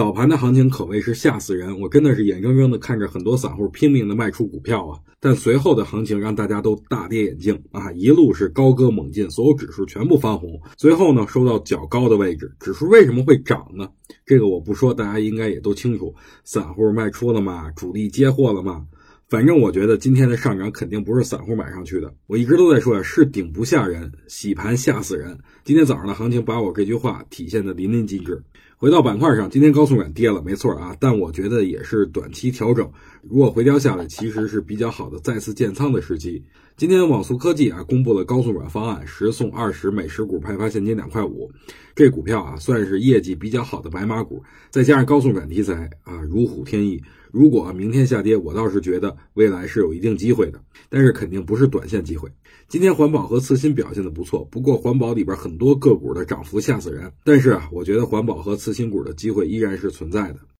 早盘的行情可谓是吓死人，我真的是眼睁睁的看着很多散户拼命的卖出股票啊！但随后的行情让大家都大跌眼镜啊，一路是高歌猛进，所有指数全部翻红，随后呢收到较高的位置，指数为什么会涨呢？这个我不说，大家应该也都清楚，散户卖出了嘛？主力接货了嘛？反正我觉得今天的上涨肯定不是散户买上去的，我一直都在说呀，是顶不下人，洗盘吓死人。今天早上的行情把我这句话体现的淋漓尽致。回到板块上，今天高速软跌了，没错啊，但我觉得也是短期调整。如果回调下来，其实是比较好的再次建仓的时机。今天网速科技啊公布了高速软方案，十送二十，每十股派发现金两块五。这股票啊算是业绩比较好的白马股，再加上高速软题材啊如虎添翼。如果明天下跌，我倒是觉得未来是有一定机会的，但是肯定不是短线机会。今天环保和次新表现的不错，不过环保里边很多个股的涨幅吓死人。但是啊，我觉得环保和次新股的机会依然是存在的。